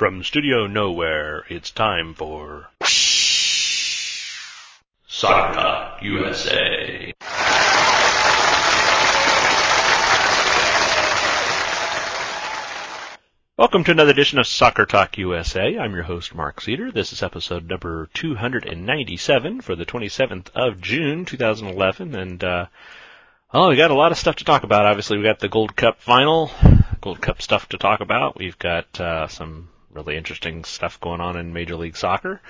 From Studio Nowhere, it's time for Soccer Talk USA. Welcome to another edition of Soccer Talk USA. I'm your host, Mark Cedar. This is episode number 297 for the 27th of June, 2011. And, uh, oh, we got a lot of stuff to talk about. Obviously, we got the Gold Cup final, Gold Cup stuff to talk about. We've got, uh, some really interesting stuff going on in Major League Soccer.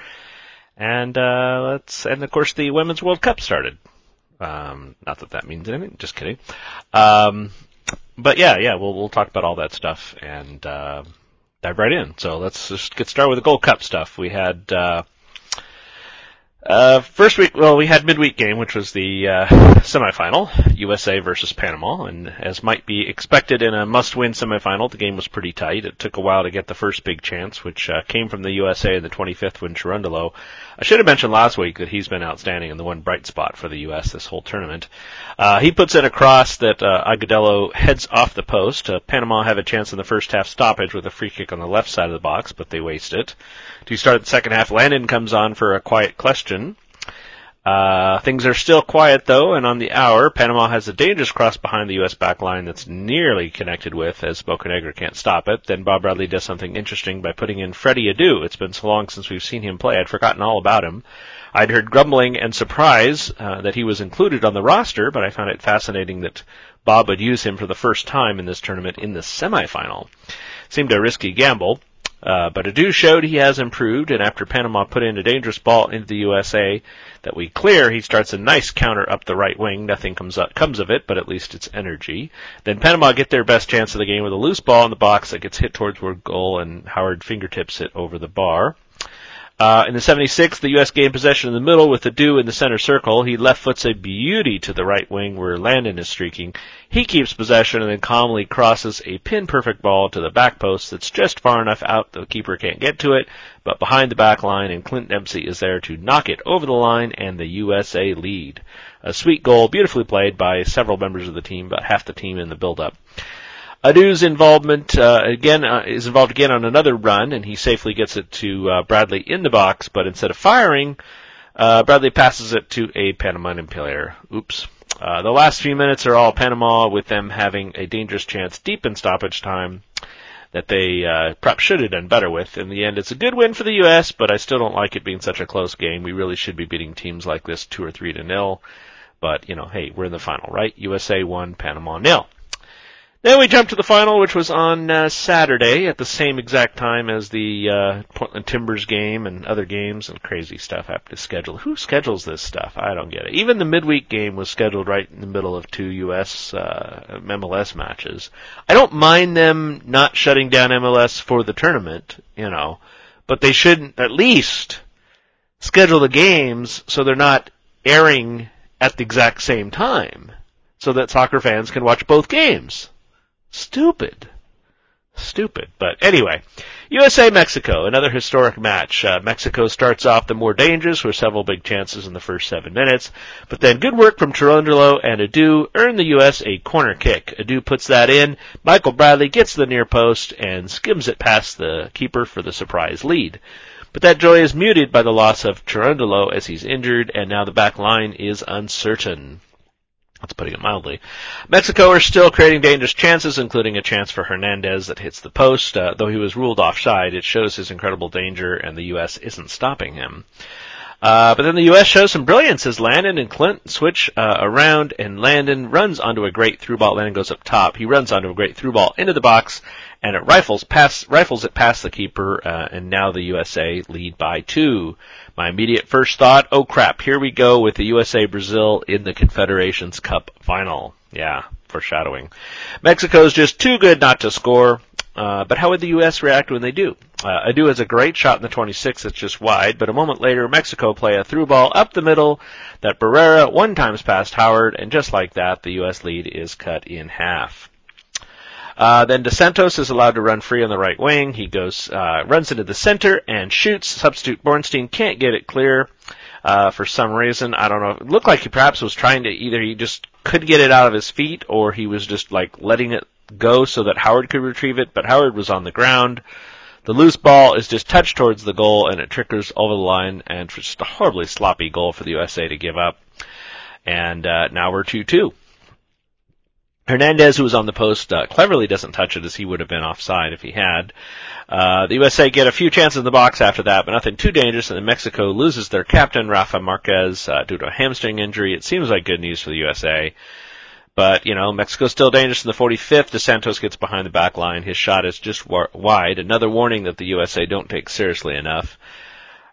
And, uh, let's, and of course the Women's World Cup started. Um, not that that means anything, just kidding. Um, but yeah, yeah, we'll we'll talk about all that stuff and uh, dive right in. So let's just get started with the Gold Cup stuff. We had uh, uh, first week, well, we had midweek game, which was the uh, semifinal, USA versus Panama, and as might be expected in a must-win semifinal, the game was pretty tight. It took a while to get the first big chance, which uh, came from the USA in the 25th when Cherundolo. I should have mentioned last week that he's been outstanding and the one bright spot for the U.S. this whole tournament. Uh, he puts in a cross that uh, Agudelo heads off the post. Uh, Panama have a chance in the first half stoppage with a free kick on the left side of the box, but they waste it. To start the second half, Landon comes on for a quiet Uh, things are still quiet though, and on the hour, Panama has a dangerous cross behind the U.S. back line that's nearly connected with, as Bocanegra can't stop it. Then Bob Bradley does something interesting by putting in Freddie Adu. It's been so long since we've seen him play, I'd forgotten all about him. I'd heard grumbling and surprise uh, that he was included on the roster, but I found it fascinating that Bob would use him for the first time in this tournament in the semifinal. Seemed a risky gamble. Uh, but Adu showed he has improved, and after Panama put in a dangerous ball into the USA that we clear, he starts a nice counter up the right wing. Nothing comes up, comes of it, but at least it's energy. Then Panama get their best chance of the game with a loose ball in the box that gets hit towards where goal, and Howard fingertips it over the bar. Uh, in the 76th, the U.S. gained possession in the middle with Adu in the center circle. He left foots a beauty to the right wing where Landon is streaking. He keeps possession and then calmly crosses a pin perfect ball to the back post that's just far enough out the keeper can't get to it, but behind the back line and Clint Dempsey is there to knock it over the line and the USA lead. A sweet goal, beautifully played by several members of the team, but half the team in the build-up. Adu's involvement uh, again uh, is involved again on another run, and he safely gets it to uh, Bradley in the box. But instead of firing, uh, Bradley passes it to a Panamanian player. Oops. Uh, the last few minutes are all Panama, with them having a dangerous chance deep in stoppage time that they uh, perhaps should have done better with. In the end, it's a good win for the U.S., but I still don't like it being such a close game. We really should be beating teams like this two or three to nil. But you know, hey, we're in the final, right? USA one, Panama nil. Then we jump to the final, which was on uh, Saturday at the same exact time as the uh, Portland Timbers game and other games and crazy stuff happened to schedule. Who schedules this stuff? I don't get it. Even the midweek game was scheduled right in the middle of two U.S. Uh, MLS matches. I don't mind them not shutting down MLS for the tournament, you know, but they should at least schedule the games so they're not airing at the exact same time so that soccer fans can watch both games. Stupid. Stupid. But anyway, USA Mexico, another historic match. Uh, Mexico starts off the more dangerous with several big chances in the first seven minutes, but then good work from Cherundolo and Adu earn the U.S. a corner kick. Adu puts that in. Michael Bradley gets the near post and skims it past the keeper for the surprise lead. But that joy is muted by the loss of Cherundolo as he's injured, and now the back line is uncertain. That's putting it mildly. Mexico are still creating dangerous chances, including a chance for Hernandez that hits the post. Uh, though he was ruled offside, it shows his incredible danger, and the U.S. isn't stopping him. Uh, but then the U.S. shows some brilliance as Landon and Clint switch uh, around, and Landon runs onto a great through ball. Landon goes up top. He runs onto a great through ball into the box, and it rifles past rifles it past the keeper. Uh, and now the USA lead by two. My immediate first thought, oh crap, here we go with the USA Brazil in the Confederations Cup final. Yeah, foreshadowing. Mexico's just too good not to score. Uh, but how would the U.S. react when they do? Uh, Adu has a great shot in the 26 that's just wide, but a moment later, Mexico play a through ball up the middle that Barrera one times past Howard, and just like that, the U.S. lead is cut in half. Uh, then Dos Santos is allowed to run free on the right wing. He goes, uh, runs into the center and shoots. Substitute Bornstein can't get it clear. Uh, for some reason, I don't know. It looked like he perhaps was trying to either he just could get it out of his feet or he was just like letting it go so that Howard could retrieve it, but Howard was on the ground. The loose ball is just touched towards the goal and it trickles over the line and it's just a horribly sloppy goal for the USA to give up. And, uh, now we're 2-2. Hernandez, who was on the post, uh, cleverly doesn't touch it as he would have been offside if he had. Uh, the USA get a few chances in the box after that, but nothing too dangerous, and then Mexico loses their captain, Rafa Marquez, uh, due to a hamstring injury. It seems like good news for the USA. But, you know, Mexico's still dangerous in the 45th. Dos Santos gets behind the back line. His shot is just wide. Another warning that the USA don't take seriously enough.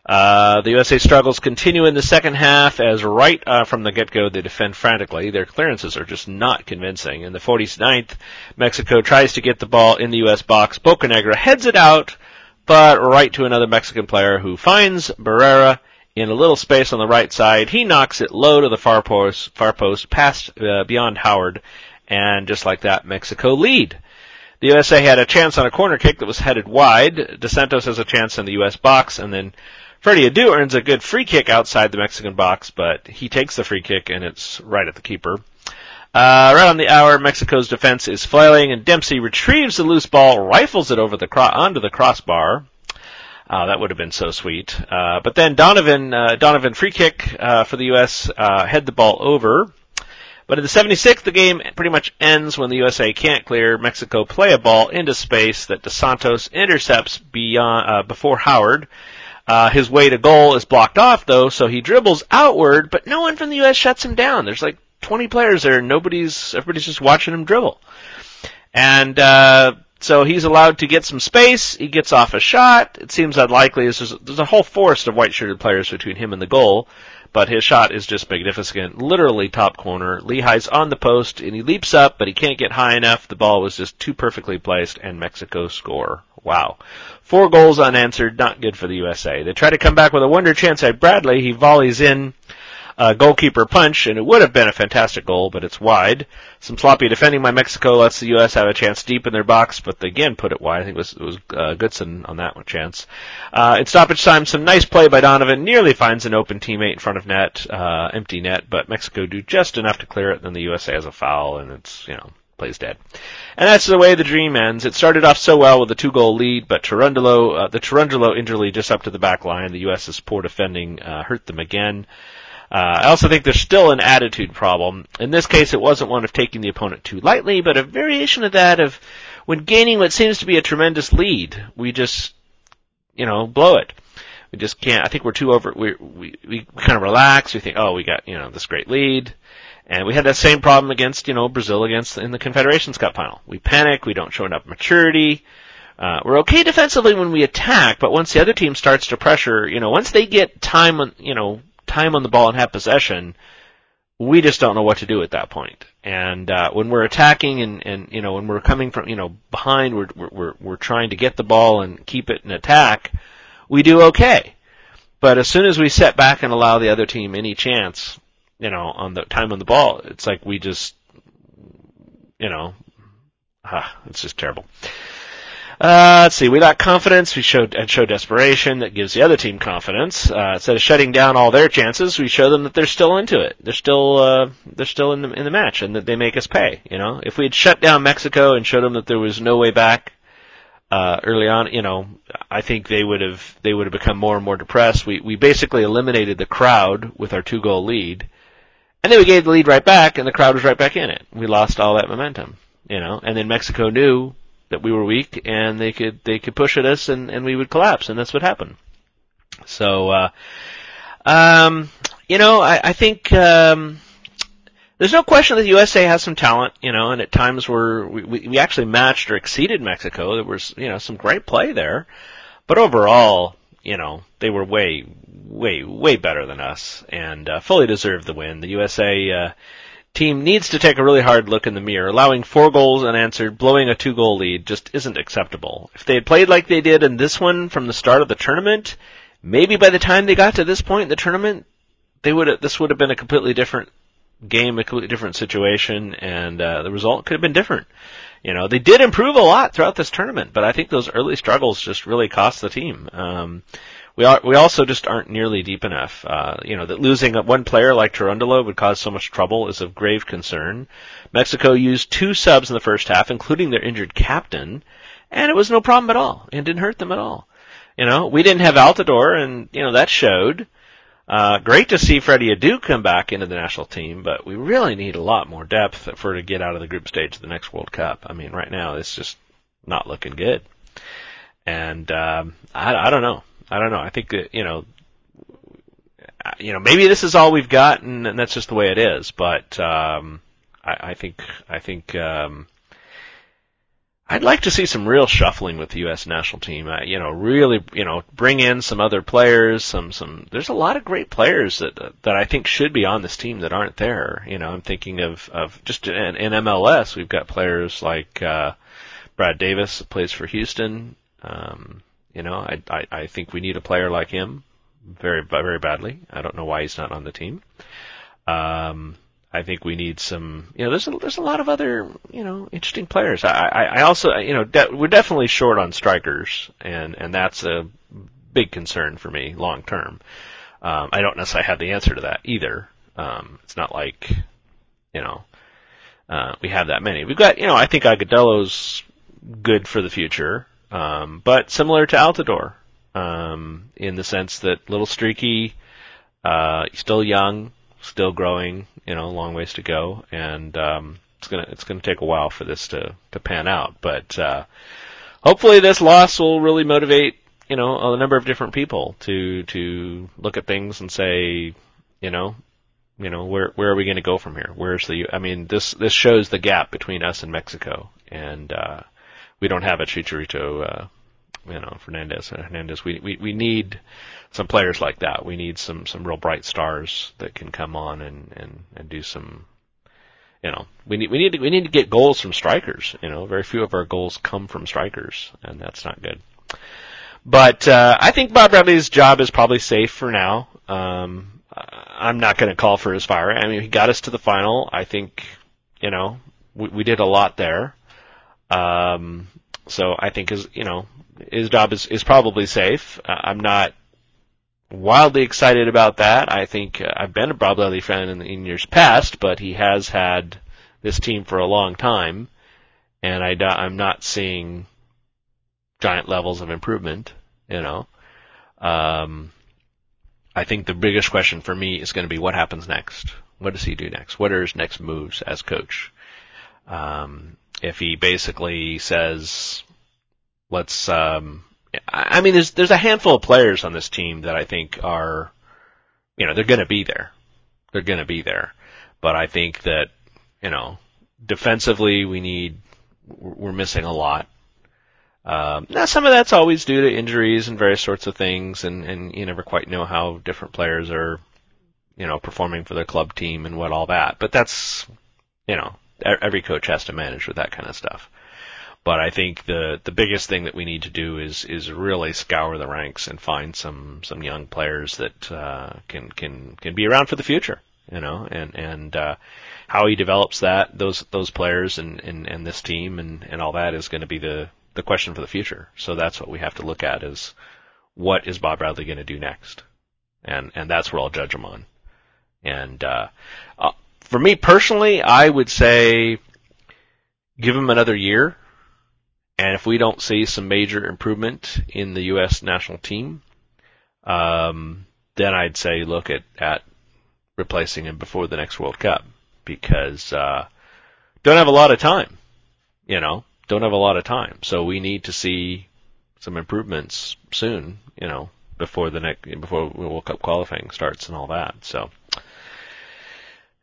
Uh, the USA struggles continue in the second half as right uh, from the get-go they defend frantically. Their clearances are just not convincing. In the 49th, Mexico tries to get the ball in the US box. Bocanegra heads it out, but right to another Mexican player who finds Barrera in a little space on the right side. He knocks it low to the far post, far post past uh, beyond Howard, and just like that, Mexico lead. The USA had a chance on a corner kick that was headed wide. Dos Santos has a chance in the US box, and then Freddie Adu earns a good free kick outside the Mexican box, but he takes the free kick and it's right at the keeper. Uh, right on the hour, Mexico's defense is flailing, and Dempsey retrieves the loose ball, rifles it over the cro- onto the crossbar. Uh, that would have been so sweet. Uh, but then Donovan, uh, Donovan free kick uh, for the U.S. Uh, head the ball over. But in the 76th, the game pretty much ends when the USA can't clear. Mexico play a ball into space that Dos Santos intercepts beyond uh, before Howard. Uh, his way to goal is blocked off though, so he dribbles outward, but no one from the U.S. shuts him down. There's like 20 players there, and nobody's, everybody's just watching him dribble. And, uh, so he's allowed to get some space. He gets off a shot. It seems unlikely. There's, there's a whole forest of white-shirted players between him and the goal, but his shot is just magnificent. Literally top corner. Lehigh's on the post, and he leaps up, but he can't get high enough. The ball was just too perfectly placed, and Mexico score. Wow. Four goals unanswered, not good for the USA. They try to come back with a wonder chance at Bradley. He volleys in a goalkeeper punch, and it would have been a fantastic goal, but it's wide. Some sloppy defending by Mexico lets the U.S. have a chance deep in their box, but they again put it wide. I think it was, it was uh, Goodson on that one chance. Uh, in stoppage time, some nice play by Donovan. Nearly finds an open teammate in front of net, uh, empty net, but Mexico do just enough to clear it. And then the USA has a foul, and it's you know plays dead. And that's the way the dream ends. It started off so well with a two-goal lead, but Cherundolo, uh, the Cherundolo injury just up to the back line, the U.S.'s poor defending uh, hurt them again. Uh, I also think there's still an attitude problem. In this case, it wasn't one of taking the opponent too lightly, but a variation of that of when gaining what seems to be a tremendous lead, we just, you know, blow it. We just can't. I think we're too over. We we we kind of relax. We think, oh, we got you know this great lead. And we had that same problem against, you know, Brazil against in the Confederations Cup final. We panic, we don't show enough maturity. Uh, we're okay defensively when we attack, but once the other team starts to pressure, you know, once they get time on, you know, time on the ball and have possession, we just don't know what to do at that point. And uh, when we're attacking and, and you know when we're coming from you know behind, we're we're we're trying to get the ball and keep it in attack. We do okay, but as soon as we set back and allow the other team any chance, you know, on the time on the ball, it's like we just, you know, ah, it's just terrible. Uh, let's see. We lack confidence. We showed and show desperation that gives the other team confidence. Uh, instead of shutting down all their chances, we show them that they're still into it. They're still uh, they're still in the in the match, and that they make us pay. You know, if we had shut down Mexico and showed them that there was no way back uh, early on, you know, I think they would have they would have become more and more depressed. We we basically eliminated the crowd with our two goal lead and then we gave the lead right back, and the crowd was right back in it. We lost all that momentum, you know. And then Mexico knew that we were weak, and they could they could push at us, and and we would collapse, and that's what happened. So, uh, um, you know, I, I think um, there's no question that the USA has some talent, you know, and at times we're we, we actually matched or exceeded Mexico. There was you know some great play there, but overall, you know, they were way, way, way better than us and uh, fully deserved the win. The USA uh, team needs to take a really hard look in the mirror. Allowing four goals unanswered, blowing a two-goal lead just isn't acceptable. If they had played like they did in this one from the start of the tournament, maybe by the time they got to this point in the tournament, they would this would have been a completely different game, a completely different situation, and uh, the result could have been different. You know, they did improve a lot throughout this tournament, but I think those early struggles just really cost the team. Um, we are, we also just aren't nearly deep enough. Uh, you know, that losing one player like Cherundolo would cause so much trouble is of grave concern. Mexico used two subs in the first half, including their injured captain, and it was no problem at all. It didn't hurt them at all. You know, we didn't have Altidore, and you know that showed. Uh, great to see Freddie Adu come back into the national team, but we really need a lot more depth for to get out of the group stage of the next World Cup. I mean, right now it's just not looking good. And um, I, I don't know. I don't know. I think that you know, you know, maybe this is all we've got, and, and that's just the way it is. But um, I, I think I think um, I'd like to see some real shuffling with the U.S. national team. Uh, you know, really, you know, bring in some other players. Some, some. There's a lot of great players that that I think should be on this team that aren't there. You know, I'm thinking of of just in, in MLS, we've got players like uh, Brad Davis plays for Houston. Um, you know, I, I I think we need a player like him very very badly. I don't know why he's not on the team. Um, I think we need some, you know, there's a, there's a lot of other, you know, interesting players. I, I, I also, you know, de- we're definitely short on strikers, and, and that's a big concern for me long term. Um, I don't necessarily have the answer to that either. Um, it's not like, you know, uh, we have that many. We've got, you know, I think Agudelo's good for the future, um, but similar to Altidore, um, in the sense that little streaky, uh, still young, still growing, you know, a long ways to go, and um, it's gonna it's gonna take a while for this to to pan out. But uh, hopefully, this loss will really motivate you know a number of different people to to look at things and say, you know, you know where where are we going to go from here? Where's the? I mean, this this shows the gap between us and Mexico, and uh, we don't have a Chicharito. Uh, you know, Fernandez, Hernandez. We, we, we need some players like that. We need some, some real bright stars that can come on and, and, and do some, you know, we need, we need to, we need to get goals from strikers. You know, very few of our goals come from strikers and that's not good. But, uh, I think Bob Bradley's job is probably safe for now. Um, I'm not going to call for his fire. I mean, he got us to the final. I think, you know, we, we did a lot there. Um, so I think his, you know, his job is, is probably safe. Uh, I'm not wildly excited about that. I think uh, I've been a Bob Bradley fan in, in years past, but he has had this team for a long time, and I, I'm not seeing giant levels of improvement. You know, um, I think the biggest question for me is going to be what happens next. What does he do next? What are his next moves as coach? Um, if he basically says, let's, um, I mean, there's, there's a handful of players on this team that I think are, you know, they're gonna be there. They're gonna be there. But I think that, you know, defensively we need, we're missing a lot. Um, now some of that's always due to injuries and various sorts of things, and, and you never quite know how different players are, you know, performing for their club team and what all that. But that's, you know, every coach has to manage with that kind of stuff. But I think the the biggest thing that we need to do is is really scour the ranks and find some some young players that uh, can can can be around for the future. You know, and and uh, how he develops that those those players and and, and this team and and all that is going to be the the question for the future. So that's what we have to look at is what is Bob Bradley going to do next, and and that's where I'll judge him on. And uh, uh, for me personally, I would say give him another year and if we don't see some major improvement in the U.S. national team, um, then I'd say look at, at replacing him before the next World Cup because uh, don't have a lot of time. You know, don't have a lot of time. So we need to see some improvements soon. You know, before the next before World Cup qualifying starts and all that. So.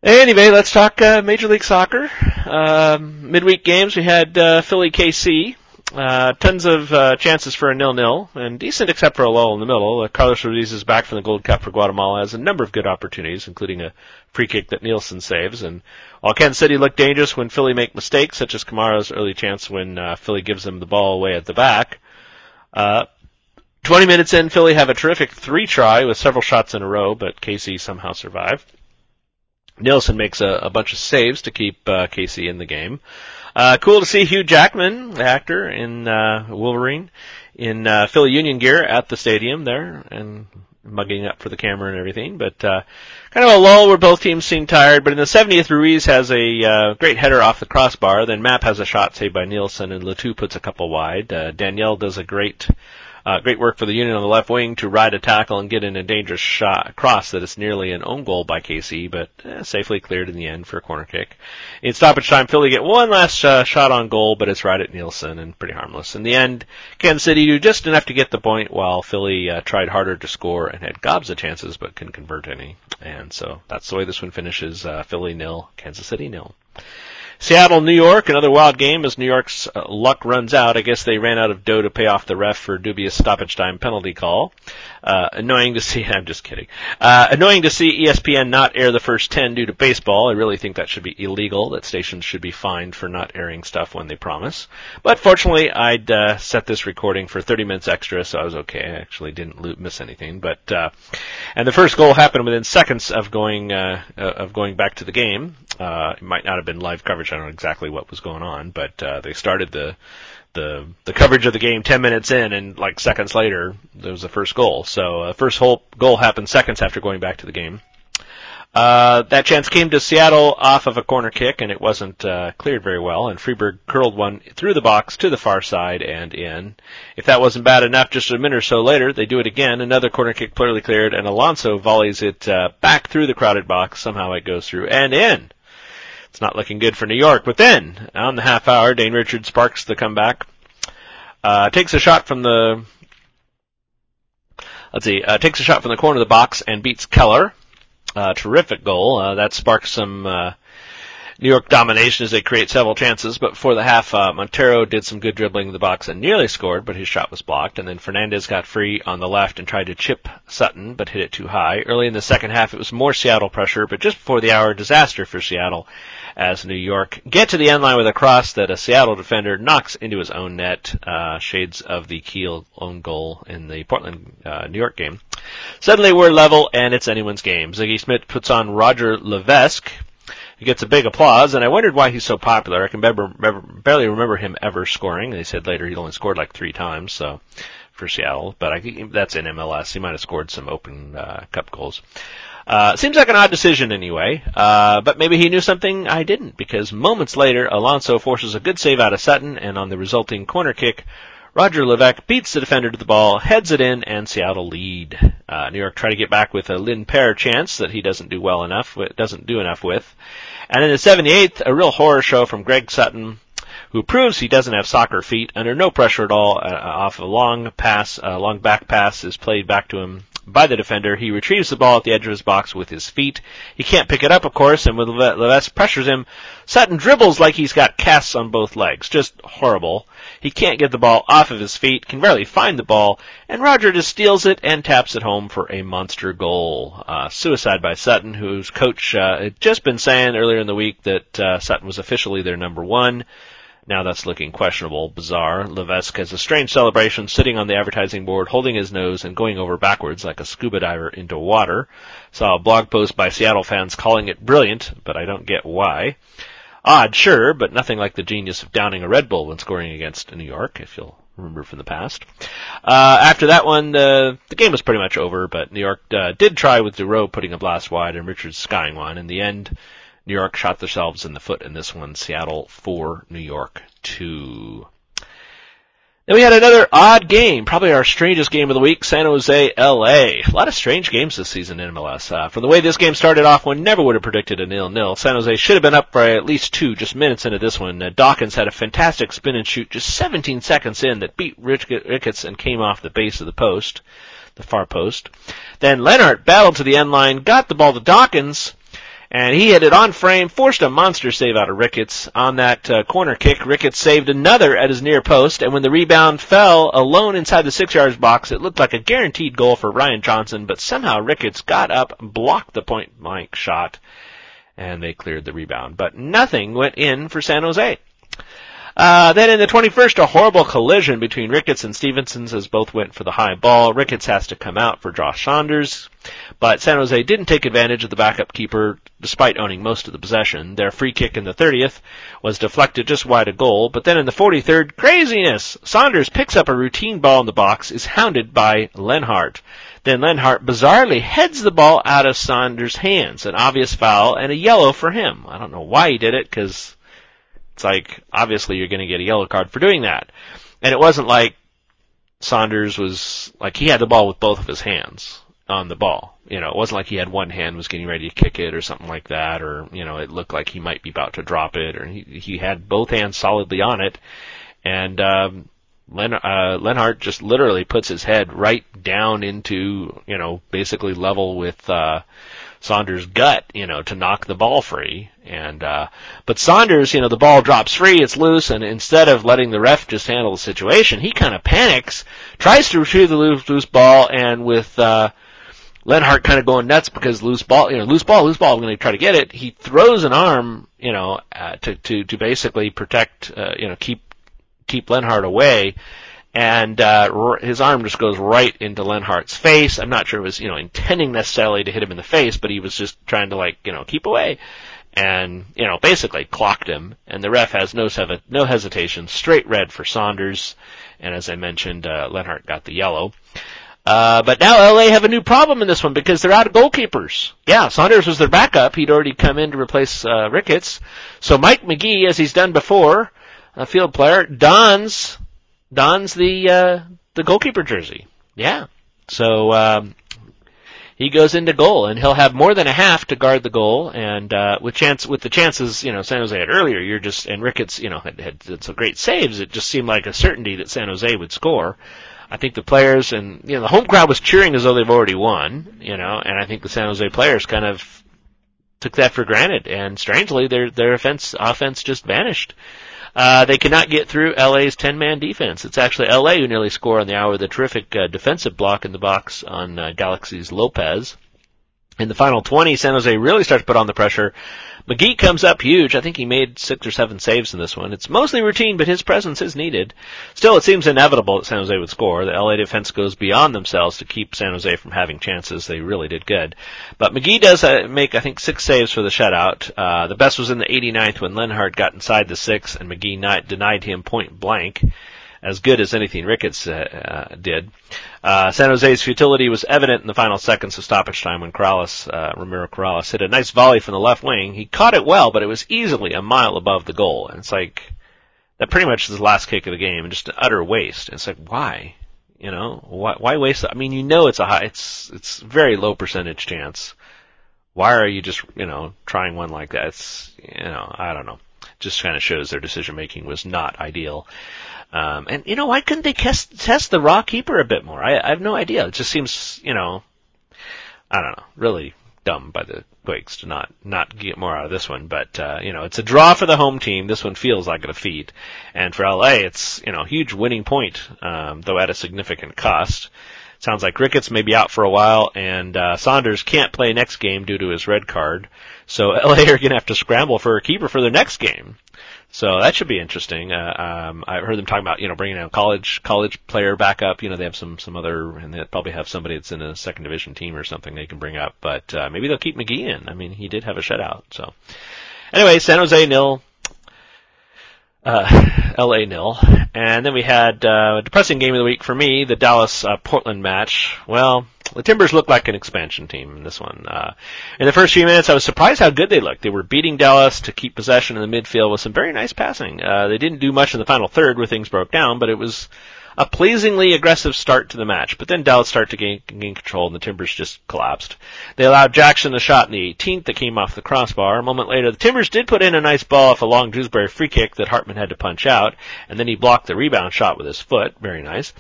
Anyway, let's talk uh, Major League Soccer. Um, midweek games, we had uh, Philly KC. Uh, tons of uh, chances for a nil-nil, and decent except for a lull in the middle. Uh, Carlos Ruiz is back from the Gold Cup for Guatemala, has a number of good opportunities, including a free kick that Nielsen saves. And while Kansas City looked dangerous when Philly make mistakes, such as Kamara's early chance when uh, Philly gives them the ball away at the back, uh, 20 minutes in, Philly have a terrific three try with several shots in a row, but KC somehow survive. Nielsen makes a, a bunch of saves to keep uh, in the game. Uh, cool to see Hugh Jackman, actor in uh, Wolverine, in uh, Philly Union gear at the stadium there and mugging up for the camera and everything. But uh, kind of a lull where both teams seem tired. But in the 70th, Ruiz has a uh, great header off the crossbar. Then Mapp has a shot saved by Nielsen, and Le Toux puts a couple wide. Uh, Daniel does a great uh, great work for the Union on the left wing to ride a tackle and get in a dangerous shot cross that is nearly an own goal by KC, but eh, safely cleared in the end for a corner kick. In stoppage time, Philly get one last uh, shot on goal, but it's right at Nielsen and pretty harmless. In the end, Kansas City do just enough to get the point, while Philly uh, tried harder to score and had gobs of chances, but couldn't convert any. And so that's the way this one finishes: uh, Philly nil, Kansas City nil. Seattle, New York, another wild game as New York's uh, luck runs out. I guess they ran out of dough to pay off the ref for dubious stoppage time penalty call. Uh, annoying to see, I'm just kidding. Uh, annoying to see ESPN not air the first 10 due to baseball. I really think that should be illegal, that stations should be fined for not airing stuff when they promise. But fortunately, I'd, uh, set this recording for 30 minutes extra, so I was okay. I actually didn't miss anything, but, uh, and the first goal happened within seconds of going, uh, of going back to the game. Uh, it might not have been live coverage. I don't know exactly what was going on, but, uh, they started the, the the coverage of the game 10 minutes in, and like seconds later, there was the first goal. So uh, first whole goal happened seconds after going back to the game. Uh, that chance came to Seattle off of a corner kick, and it wasn't uh, cleared very well. And Friberg curled one through the box to the far side and in. If that wasn't bad enough, just a minute or so later, they do it again. Another corner kick clearly cleared, and Alonso volleys it uh, back through the crowded box. Somehow it goes through and in. It's not looking good for New York. But then, on the half hour, Dane Richards sparks the comeback. Uh, takes a shot from the, let's see, uh, takes a shot from the corner of the box and beats Keller. Uh, terrific goal. Uh, that sparks some, uh, New York domination as they create several chances, but before the half, uh, Montero did some good dribbling in the box and nearly scored, but his shot was blocked. And then Fernandez got free on the left and tried to chip Sutton, but hit it too high. Early in the second half, it was more Seattle pressure, but just before the hour, disaster for Seattle as New York get to the end line with a cross that a Seattle defender knocks into his own net, uh, shades of the Keel own goal in the Portland, uh, New York game. Suddenly we're level and it's anyone's game. Sigi Schmid puts on Roger Levesque, he gets a big applause, and I wondered why he's so popular. I can barely remember him ever scoring. They said later he only scored like three times, so for Seattle, but I think that's in MLS. He might have scored some Open uh, Cup goals. Uh, seems like an odd decision anyway, uh, but maybe he knew something I didn't, because moments later, Alonso forces a good save out of Sutton, and on the resulting corner kick, Roger Levesque beats the defender to the ball, heads it in, and Seattle lead. Uh, New York try to get back with a Lindpere chance that he doesn't do well enough, doesn't do enough with. And in the 78th, a real horror show from Greg Sutton, who proves he doesn't have soccer feet under no pressure at all, uh, off a long pass, a long back pass is played back to him by the defender. He retrieves the ball at the edge of his box with his feet. He can't pick it up, of course, and when Levesque pressures him, Sutton dribbles like he's got casts on both legs. Just horrible. He can't get the ball off of his feet, can barely find the ball, and Roger just steals it and taps it home for a monster goal. Uh, suicide by Sutton, whose coach uh, had just been saying earlier in the week that uh, Sutton was officially their number one. Now that's looking questionable, bizarre. Levesque has a strange celebration sitting on the advertising board, holding his nose and going over backwards like a scuba diver into water. Saw a blog post by Seattle fans calling it brilliant, but I don't get why. Odd, sure, but nothing like the genius of downing a Red Bull when scoring against New York, if you'll remember from the past. Uh, after that one, uh, the game was pretty much over, but New York uh, did try with DeRo putting a blast wide and Richards skying one. In the end, New York shot themselves in the foot in this one. Seattle 4, New York 2. Then we had another odd game, probably our strangest game of the week, San Jose, LA. A lot of strange games this season in MLS. Uh, from the way this game started off, one never would have predicted a nil-nil. San Jose should have been up by at least two just minutes into this one. Uh, Dawkins had a fantastic spin and shoot just 17 seconds in that beat Ricketts and came off the base of the post, the far post. Then Lenhart battled to the end line, got the ball to Dawkins, and he hit it on frame, forced a monster save out of Ricketts on that uh, corner kick. Ricketts saved another at his near post, and when the rebound fell alone inside the six yards box, it looked like a guaranteed goal for Ryan Johnson, but somehow Ricketts got up, blocked the point blank shot, and they cleared the rebound. But nothing went in for San Jose. Uh, then in the 21st, a horrible collision between Ricketts and Stephensons as both went for the high ball. Ricketts has to come out for Josh Saunders, but San Jose didn't take advantage of the backup keeper despite owning most of the possession. Their free kick in the 30th was deflected just wide of goal, but then in the 43rd, craziness! Saunders picks up a routine ball in the box, is hounded by Lenhart. Then Lenhart bizarrely heads the ball out of Saunders' hands, an obvious foul and a yellow for him. I don't know why he did it, because it's like, obviously you're going to get a yellow card for doing that. And it wasn't like Saunders was, like he had the ball with both of his hands on the ball. You know, it wasn't like he had one hand was getting ready to kick it or something like that, or, you know, it looked like he might be about to drop it, or he, he had both hands solidly on it. And, um, Len, uh, Lenhart just literally puts his head right down into, you know, basically level with, uh, Saunders' gut, you know, to knock the ball free. And, uh, but Saunders, you know, the ball drops free, it's loose, and instead of letting the ref just handle the situation, he kind of panics, tries to retrieve the loose, loose ball, and with, uh, Lenhart kind of going nuts because loose ball, you know, loose ball, loose ball, I'm going to try to get it. He throws an arm, you know, uh, to, to, to basically protect, uh, you know, keep, keep Lenhart away and uh, his arm just goes right into Lenhart's face. I'm not sure it was you know intending necessarily to hit him in the face, but he was just trying to like you know keep away, and you know basically clocked him. And the ref has no no hesitation, straight red for Saunders, and as I mentioned, uh, Lenhart got the yellow. Uh, but now LA have a new problem in this one because they're out of goalkeepers. Yeah, Saunders was their backup. He'd already come in to replace uh, Ricketts. So Mike Magee, as he's done before, a field player, dons dons the uh, the goalkeeper jersey. Yeah. So um, he goes into goal, and he'll have more than a half to guard the goal. And uh, with chance, with the chances, you know, San Jose had earlier, you're just and Ricketts, you know, had, had, had some great saves. It just seemed like a certainty that San Jose would score. I think the players and you know the home crowd was cheering as though they've already won, you know, and I think the San Jose players kind of took that for granted. And strangely, their their offense offense just vanished. Uh, they cannot get through LA's 10-man defense. It's actually LA who nearly score on the hour with a terrific uh, defensive block in the box on uh, Galaxy's Lopez. In the final 20, San Jose really starts to put on the pressure. Magee comes up huge. I think he made six or seven saves in this one. It's mostly routine, but his presence is needed. Still, it seems inevitable that San Jose would score. The LA defense goes beyond themselves to keep San Jose from having chances. They really did good. But Magee does uh, make, I think, six saves for the shutout. Uh, the best was in the 89th when Lenhart got inside the six and Magee denied him point blank as good as anything Ricketts uh, uh, did. Uh, San Jose's futility was evident in the final seconds of stoppage time when Corrales, uh, Ramiro Corrales hit a nice volley from the left wing. He caught it well, but it was easily a mile above the goal. And it's like, that pretty much is the last kick of the game and just an utter waste. And it's like, why? You know, why, why waste it? I mean, you know it's a high, it's, it's very low percentage chance. Why are you just, you know, trying one like that? It's, you know, I don't know. Just kind of shows their decision making was not ideal. Um, and you know, why couldn't they test, test the raw keeper a bit more? I, I have no idea. It just seems, you know, I don't know, really dumb by the Quakes to not not get more out of this one. But uh, you know, it's a draw for the home team. This one feels like a defeat, and for LA, it's you know, huge winning point, um, though at a significant cost. Sounds like Ricketts may be out for a while, and uh, Saunders can't play next game due to his red card. So LA are going to have to scramble for a keeper for their next game. So that should be interesting. Uh, um, I heard them talking about you know bringing a college college player back up. You know they have some some other and they probably have somebody that's in a second division team or something they can bring up. But uh, maybe they'll keep Magee in. I mean he did have a shutout. So anyway, San Jose nil, uh, L.A. nil, and then we had uh, a depressing game of the week for me, the Dallas uh, Portland match. Well, the Timbers looked like an expansion team in this one. Uh, in the first few minutes, I was surprised how good they looked. They were beating Dallas to keep possession in the midfield with some very nice passing. Uh, they didn't do much in the final third where things broke down, but it was a pleasingly aggressive start to the match. But then Dallas started to gain, gain control and the Timbers just collapsed. They allowed Jackson a shot in the 18th that came off the crossbar. A moment later, the Timbers did put in a nice ball off a long Jewsbury free kick that Hartman had to punch out, and then he blocked the rebound shot with his foot. Very nice.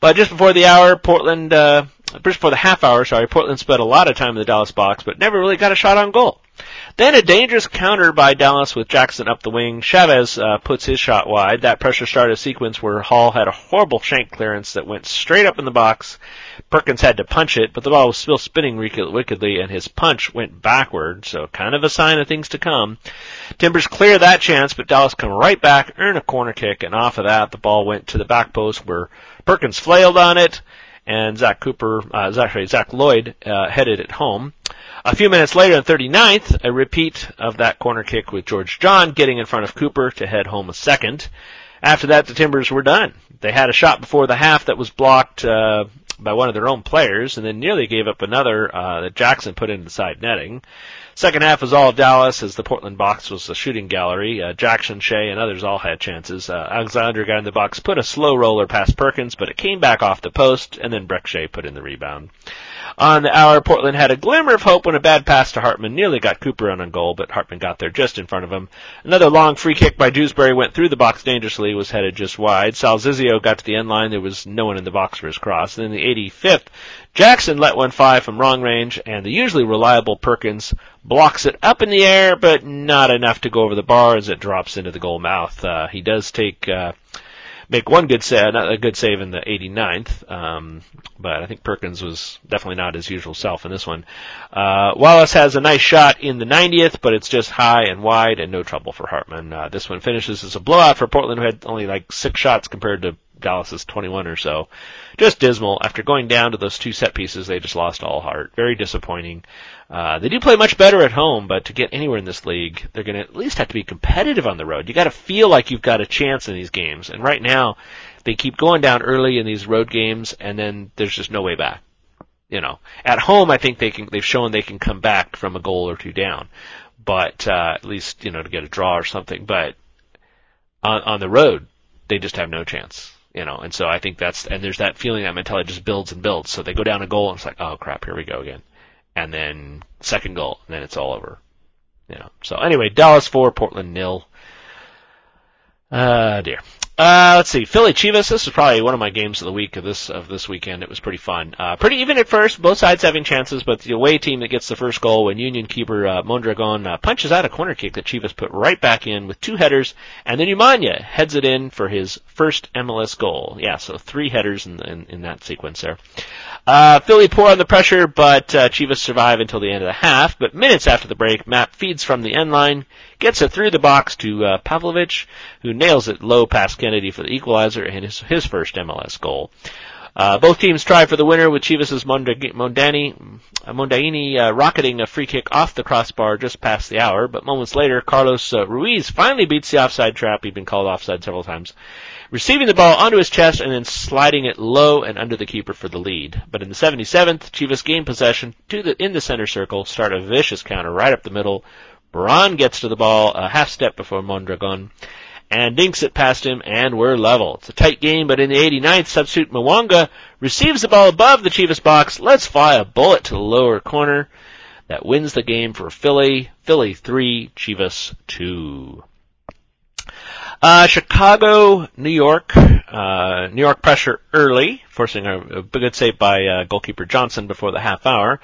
But just before the hour, Portland, uh, before the half hour, sorry, Portland spent a lot of time in the Dallas box, but never really got a shot on goal. Then a dangerous counter by Dallas with Jackson up the wing. Chavez uh, puts his shot wide. That pressure started a sequence where Hall had a horrible shank clearance that went straight up in the box. Perkins had to punch it, but the ball was still spinning wickedly, and his punch went backward, so kind of a sign of things to come. Timbers clear that chance, but Dallas come right back, earn a corner kick, and off of that, the ball went to the back post where Perkins flailed on it, and Zach Cooper, uh, actually Zach Loyd, uh, headed it home. A few minutes later, in 39th, a repeat of that corner kick with George John getting in front of Cooper to head home a second. After that, the Timbers were done. They had a shot before the half that was blocked uh, by one of their own players, and then nearly gave up another uh, that Jackson put into the side netting. Second half was all Dallas as the Portland box was a shooting gallery. Uh, Jackson, Shea, and others all had chances. Uh, Alexander got in the box, put a slow roller past Perkins, but it came back off the post, and then Brek Shea put in the rebound. On the hour, Portland had a glimmer of hope when a bad pass to Hartman nearly got Cooper on a goal, but Hartman got there just in front of him. Another long free kick by Jewsbury went through the box dangerously, was headed just wide. Sal Zizzo got to the end line. There was no one in the box for his cross. And in the 85th, Jackson let one fly from wrong range, and the usually reliable Perkins blocks it up in the air, but not enough to go over the bar as it drops into the goal mouth. Uh, he does take, uh, make one good save, a good save in the 89th, um, but I think Perkins was definitely not his usual self in this one. Uh, Wallace has a nice shot in the 90th, but it's just high and wide and no trouble for Hartman. Uh, this one finishes as a blowout for Portland, who had only like six shots compared to Dallas's 21 or so. Just dismal. After going down to those two set pieces, they just lost all heart. Very disappointing. Uh, they do play much better at home, but to get anywhere in this league, they're going to at least have to be competitive on the road. You got to feel like you've got a chance in these games. And right now, they keep going down early in these road games, and then there's just no way back. You know, at home, I think they can. They've shown they can come back from a goal or two down, but uh, at least you know to get a draw or something. But on, on the road, they just have no chance you know, and so I think that's, and there's that feeling that mentality just builds and builds. So they go down a goal and it's like, oh crap, here we go again and then second goal, and then it's all over. You know. So anyway, Dallas four, Portland nil. Uh, dear. Uh, let's see. Philly Chivas. This is probably one of my games of the week of this of this weekend. It was pretty fun. Uh, pretty even at first. Both sides having chances, but the away team that gets the first goal when Union keeper uh, Mondragon uh, punches out a corner kick that Chivas put right back in with two headers, and then Umaña heads it in for his first MLS goal. Yeah, so three headers in in, in that sequence there. Uh, Philly pour on the pressure, but uh, Chivas survive until the end of the half. But minutes after the break, Matt feeds from the end line, gets it through the box to uh, Pavlovic, who nails it low past Kennedy for the equalizer and his, his first MLS goal. Uh, both teams try for the winner with Chivas' Mondani, Mondaini uh, rocketing a free kick off the crossbar just past the hour, but moments later, Carlos uh, Ruiz finally beats the offside trap. He'd been called offside several times receiving the ball onto his chest and then sliding it low and under the keeper for the lead. But in the 77th, Chivas gain possession to the, in the center circle, start a vicious counter right up the middle. Braun gets to the ball a half step before Mondragon and dinks it past him and we're level. It's a tight game, but in the 89th, substitute Mwanga receives the ball above the Chivas box, lets fly a bullet to the lower corner that wins the game for Philly. Philly 3, Chivas 2. Uh, Chicago, New York, uh, New York pressure early, forcing a, a good save by uh, goalkeeper Johnson before the half hour.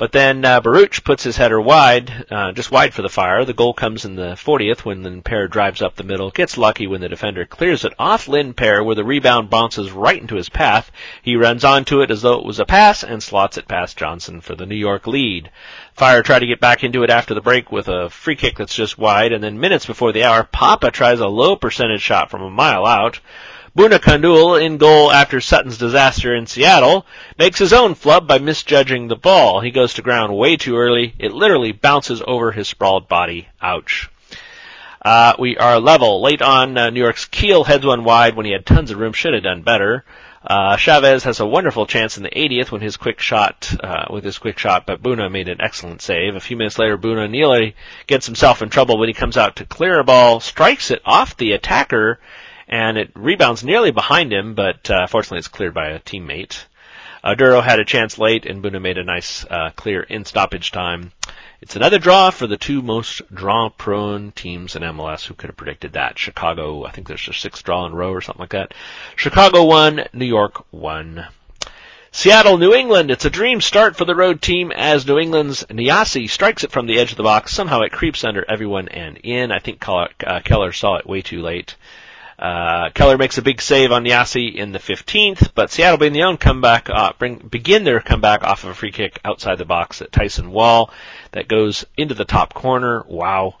But then uh, Barouch puts his header wide, uh, just wide for the fire. The goal comes in the 40th when Lindpere drives up the middle, gets lucky when the defender clears it off Lindpere where the rebound bounces right into his path. He runs onto it as though it was a pass and slots it past Johnson for the New York lead. Fire try to get back into it after the break with a free kick that's just wide, and then minutes before the hour, Pappa tries a low percentage shot from a mile out. Bouna Coundoul, in goal after Sutton's disaster in Seattle, makes his own flub by misjudging the ball. He goes to ground way too early. It literally bounces over his sprawled body. Ouch. Uh, we are level. Late on, uh, New York's Keel heads one wide when he had tons of room. Should have done better. Uh, Chavez has a wonderful chance in the 80th when his quick shot, uh, with his quick shot, but Bouna made an excellent save. A few minutes later, Bouna nearly gets himself in trouble when he comes out to clear a ball, strikes it off the attacker, and it rebounds nearly behind him, but uh, fortunately it's cleared by a teammate. Uh, DeRo had a chance late, and Bouna made a nice uh, clear in stoppage time. It's another draw for the two most draw-prone teams in MLS. Who could have predicted that? Chicago, I think there's a sixth draw in a row or something like that. Chicago won, New York won. Seattle, New England. It's a dream start for the road team as New England's Nyassi strikes it from the edge of the box. Somehow it creeps under everyone and in. I think Keller saw it way too late. Uh, Keller makes a big save on Nyassi in the 15th, but Seattle being the own comeback, uh, bring, begin their comeback off of a free kick outside the box at Tyson Wahl that goes into the top corner. Wow.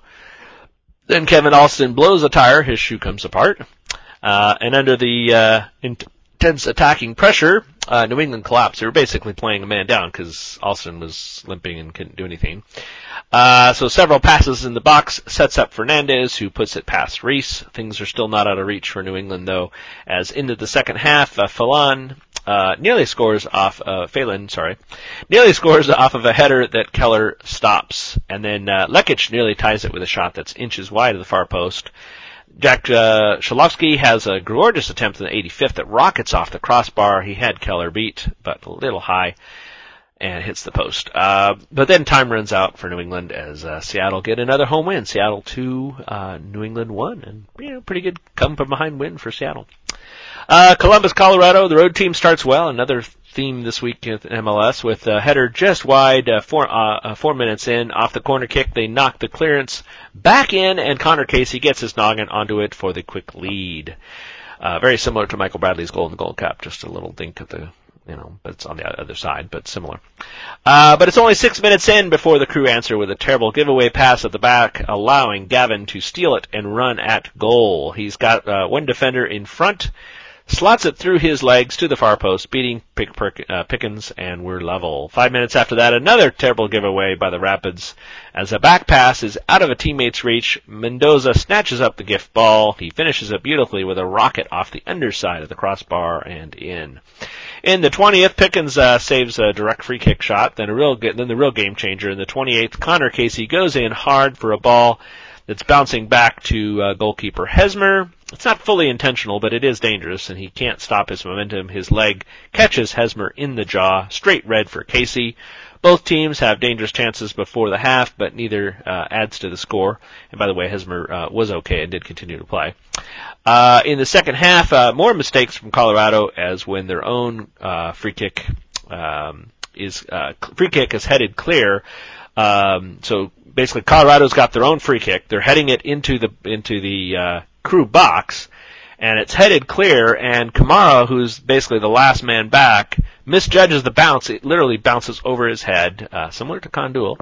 Then Kevin Alston blows a tire, his shoe comes apart. Uh, and under the, uh, intense attacking pressure, uh, New England collapsed. They were basically playing a man down because Alston was limping and couldn't do anything. Uh, so several passes in the box sets up Fernandez, who puts it past Reis. Things are still not out of reach for New England, though, as into the second half, uh, Phelan uh, nearly scores off uh, Phelan, sorry, nearly scores off of a header that Keller stops, and then uh, Lekic nearly ties it with a shot that's inches wide of the far post. Jack uh, Schilawski has a gorgeous attempt in the 85th that rockets off the crossbar. He had Keller beat, but a little high and hits the post. Uh, but then time runs out for New England as uh, Seattle get another home win. Seattle two, uh, New England one, and you know, pretty good come from behind win for Seattle. Uh, Columbus, Colorado, the road team starts well. Another theme this week in MLS with a header just wide, uh, four uh, uh, four minutes in off the corner kick. They knock the clearance back in, and Connor Casey gets his noggin onto it for the quick lead. Uh, very similar to Michael Bradley's goal in the Gold Cup, just a little dink at the you know, but it's on the other side, but similar. Uh, but it's only six minutes in before the crew answer with a terrible giveaway pass at the back, allowing Gaven to steal it and run at goal. He's got uh, one defender in front, slots it through his legs to the far post, beating Pick, Pick, uh, Pickens, and we're level. Five minutes after that, another terrible giveaway by the Rapids. As a back pass is out of a teammate's reach, Mendoza snatches up the gift ball. He finishes it beautifully with a rocket off the underside of the crossbar and in. In the 20th, Pickens uh, saves a direct free kick shot. Then a real, then the real game changer in the 28th, Connor Casey goes in hard for a ball that's bouncing back to uh, goalkeeper Hesmer. It's not fully intentional, but it is dangerous, and he can't stop his momentum. His leg catches Hesmer in the jaw. Straight red for Casey. Both teams have dangerous chances before the half, but neither uh, adds to the score. And by the way, Hesmer uh, was okay and did continue to play. Uh, in the second half, uh, more mistakes from Colorado as when their own uh, free kick um, is free kick is headed clear. Um, so basically, Colorado's got their own free kick. They're heading it into the into the uh, crew box and it's headed clear, and Kamara, who's basically the last man back, misjudges the bounce. It literally bounces over his head, uh, similar to Coundoul,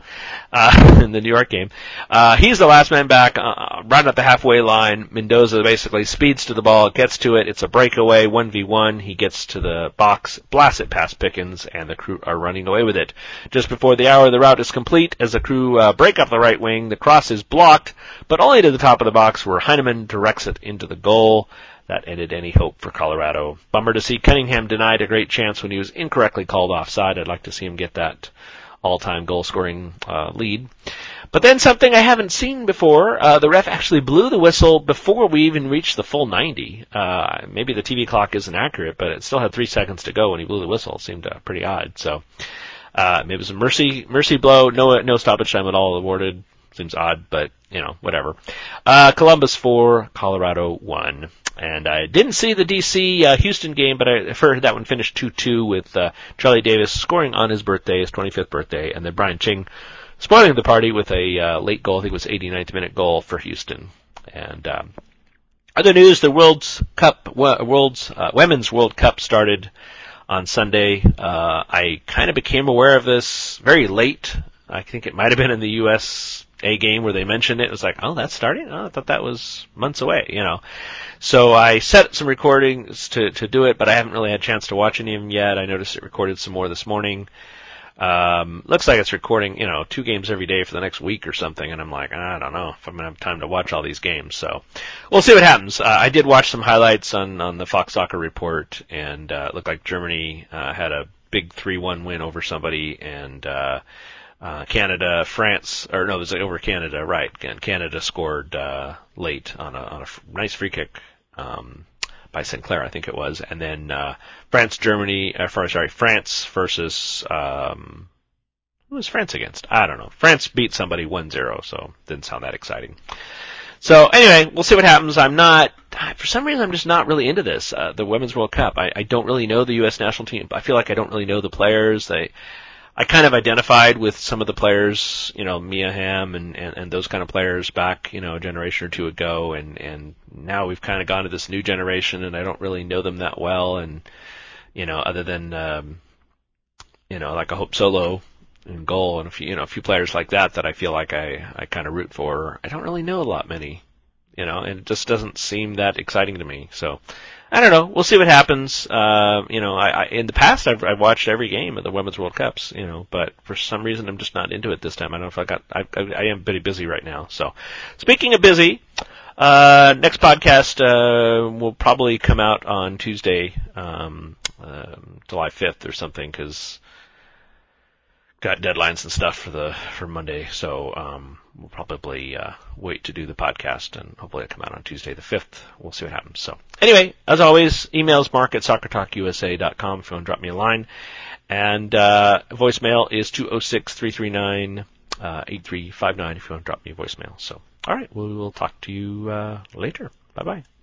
uh, in the New York game. Uh, he's the last man back, uh, right at the halfway line. Mendoza basically speeds to the ball, gets to it. It's a breakaway, 1v1. He gets to the box, blasts it past Pickens, and the crew are running away with it. Just before the hour, the route is complete as the crew uh, break up the right wing. The cross is blocked, but only to the top of the box where Heinemann directs it into the goal that ended any hope for Colorado. Bummer to see Cunningham denied a great chance when he was incorrectly called offside. I'd like to see him get that all-time goal-scoring uh, lead. But then something I haven't seen before, uh, the ref actually blew the whistle before we even reached the full 90. Uh, maybe the TV clock isn't accurate, but it still had three seconds to go when he blew the whistle. It seemed uh, pretty odd. So, uh, maybe it was a mercy, mercy blow, no, no stoppage time at all awarded. Seems odd, but, you know, whatever. Uh, Columbus 4, Colorado 1. And I didn't see the DC uh, Houston game, but I heard that one finished 2-2 with uh, Charlie Davies scoring on his birthday, his 25th birthday, and then Brian Ching spoiling the party with a uh, late goal. I think it was 89th minute goal for Houston. And um, other news: the World's Cup, World's uh, Women's World Cup started on Sunday. Uh, I kind of became aware of this very late. I think it might have been in the U.S. A game where they mentioned it. It was like, oh, that's starting. Oh, I thought that was months away. You know. So I set some recordings to, to do it, but I haven't really had a chance to watch any of them yet. I noticed it recorded some more this morning. Um, looks like it's recording, you know, two games every day for the next week or something, and I'm like, I don't know if I'm gonna have time to watch all these games. So we'll see what happens. Uh, I did watch some highlights on on the Fox Soccer Report, and uh, it looked like Germany uh, had a big three-one win over somebody, and uh, uh, Canada, France, or no, it was over Canada, right? And Canada scored uh, late on a, on nice free kick um, by Sinclair, I think it was, and then uh, France, Germany, uh, sorry, France versus um, who was France against? I don't know. France beat somebody 1-0, so didn't sound that exciting. So anyway, we'll see what happens. I'm not for some reason I'm just not really into this. Uh, the Women's World Cup. I, I don't really know the U.S. national team. I feel like I don't really know the players. They, I kind of identified with some of the players, you know, Mia Hamm and, and, and those kind of players back, you know, a generation or two ago, and and now we've kind of gone to this new generation, and I don't really know them that well, and you know, other than um, you know, like a Hope Solo and goal and a few, you know, a few players like that that I feel like I I kind of root for. I don't really know a lot many you know, and it just doesn't seem that exciting to me. So, I don't know. We'll see what happens. Uh, you know, I, I in the past I've, I've watched every game of the Women's World Cups, you know, but for some reason I'm just not into it this time. I don't know if I got. I, I, I am pretty busy right now. So, speaking of busy, uh, next podcast uh, will probably come out on Tuesday, um, uh, July 5th or something, because got deadlines and stuff for the for Monday, so um, we'll probably uh, wait to do the podcast, and hopefully it'll come out on Tuesday the fifth. We'll see what happens. So anyway, as always, emails mark at soccertalkusa.com if you want to drop me a line, and uh, voicemail is two zero oh six three three nine uh, eight three five nine if you want to drop me a voicemail. So all right, we will talk to you uh, later. Bye bye.